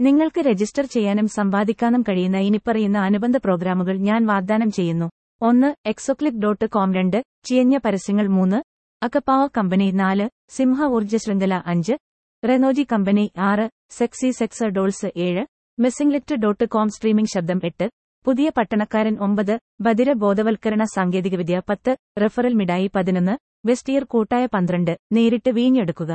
നിങ്ങൾക്ക് രജിസ്റ്റർ ചെയ്യാനും സമ്പാദിക്കാനും കഴിയുന്ന ഇനിപ്പറയുന്ന അനുബന്ധ പ്രോഗ്രാമുകൾ ഞാൻ വാഗ്ദാനം ചെയ്യുന്നു. ഒന്ന് എക്സോക്ലിക് ഡോട്ട് കോം രണ്ട് ചിയഞ്ഞ പരസ്യങ്ങൾ മൂന്ന് അക്കപ്പാവ കമ്പനി നാല് സിംഹ ഊർജ ശൃംഖല അഞ്ച് റെനോജി കമ്പനി ആറ് സെക്സി സെക്സ് ഡോൾസ് ഏഴ് മിസ്സിംഗ്ലിറ്റ് ഡോട്ട് കോം സ്ട്രീമിംഗ് ശബ്ദം എട്ട് പുതിയ പട്ടണക്കാരൻ ഒമ്പത് ബദിര ബോധവൽക്കരണ സാങ്കേതികവിദ്യ പത്ത് റെഫറൽ മിഠായി പതിനൊന്ന് വെസ്റ്റിയർ കൂട്ടായ പന്ത്രണ്ട് നേരിട്ട് വീഞ്ഞെടുക്കുക.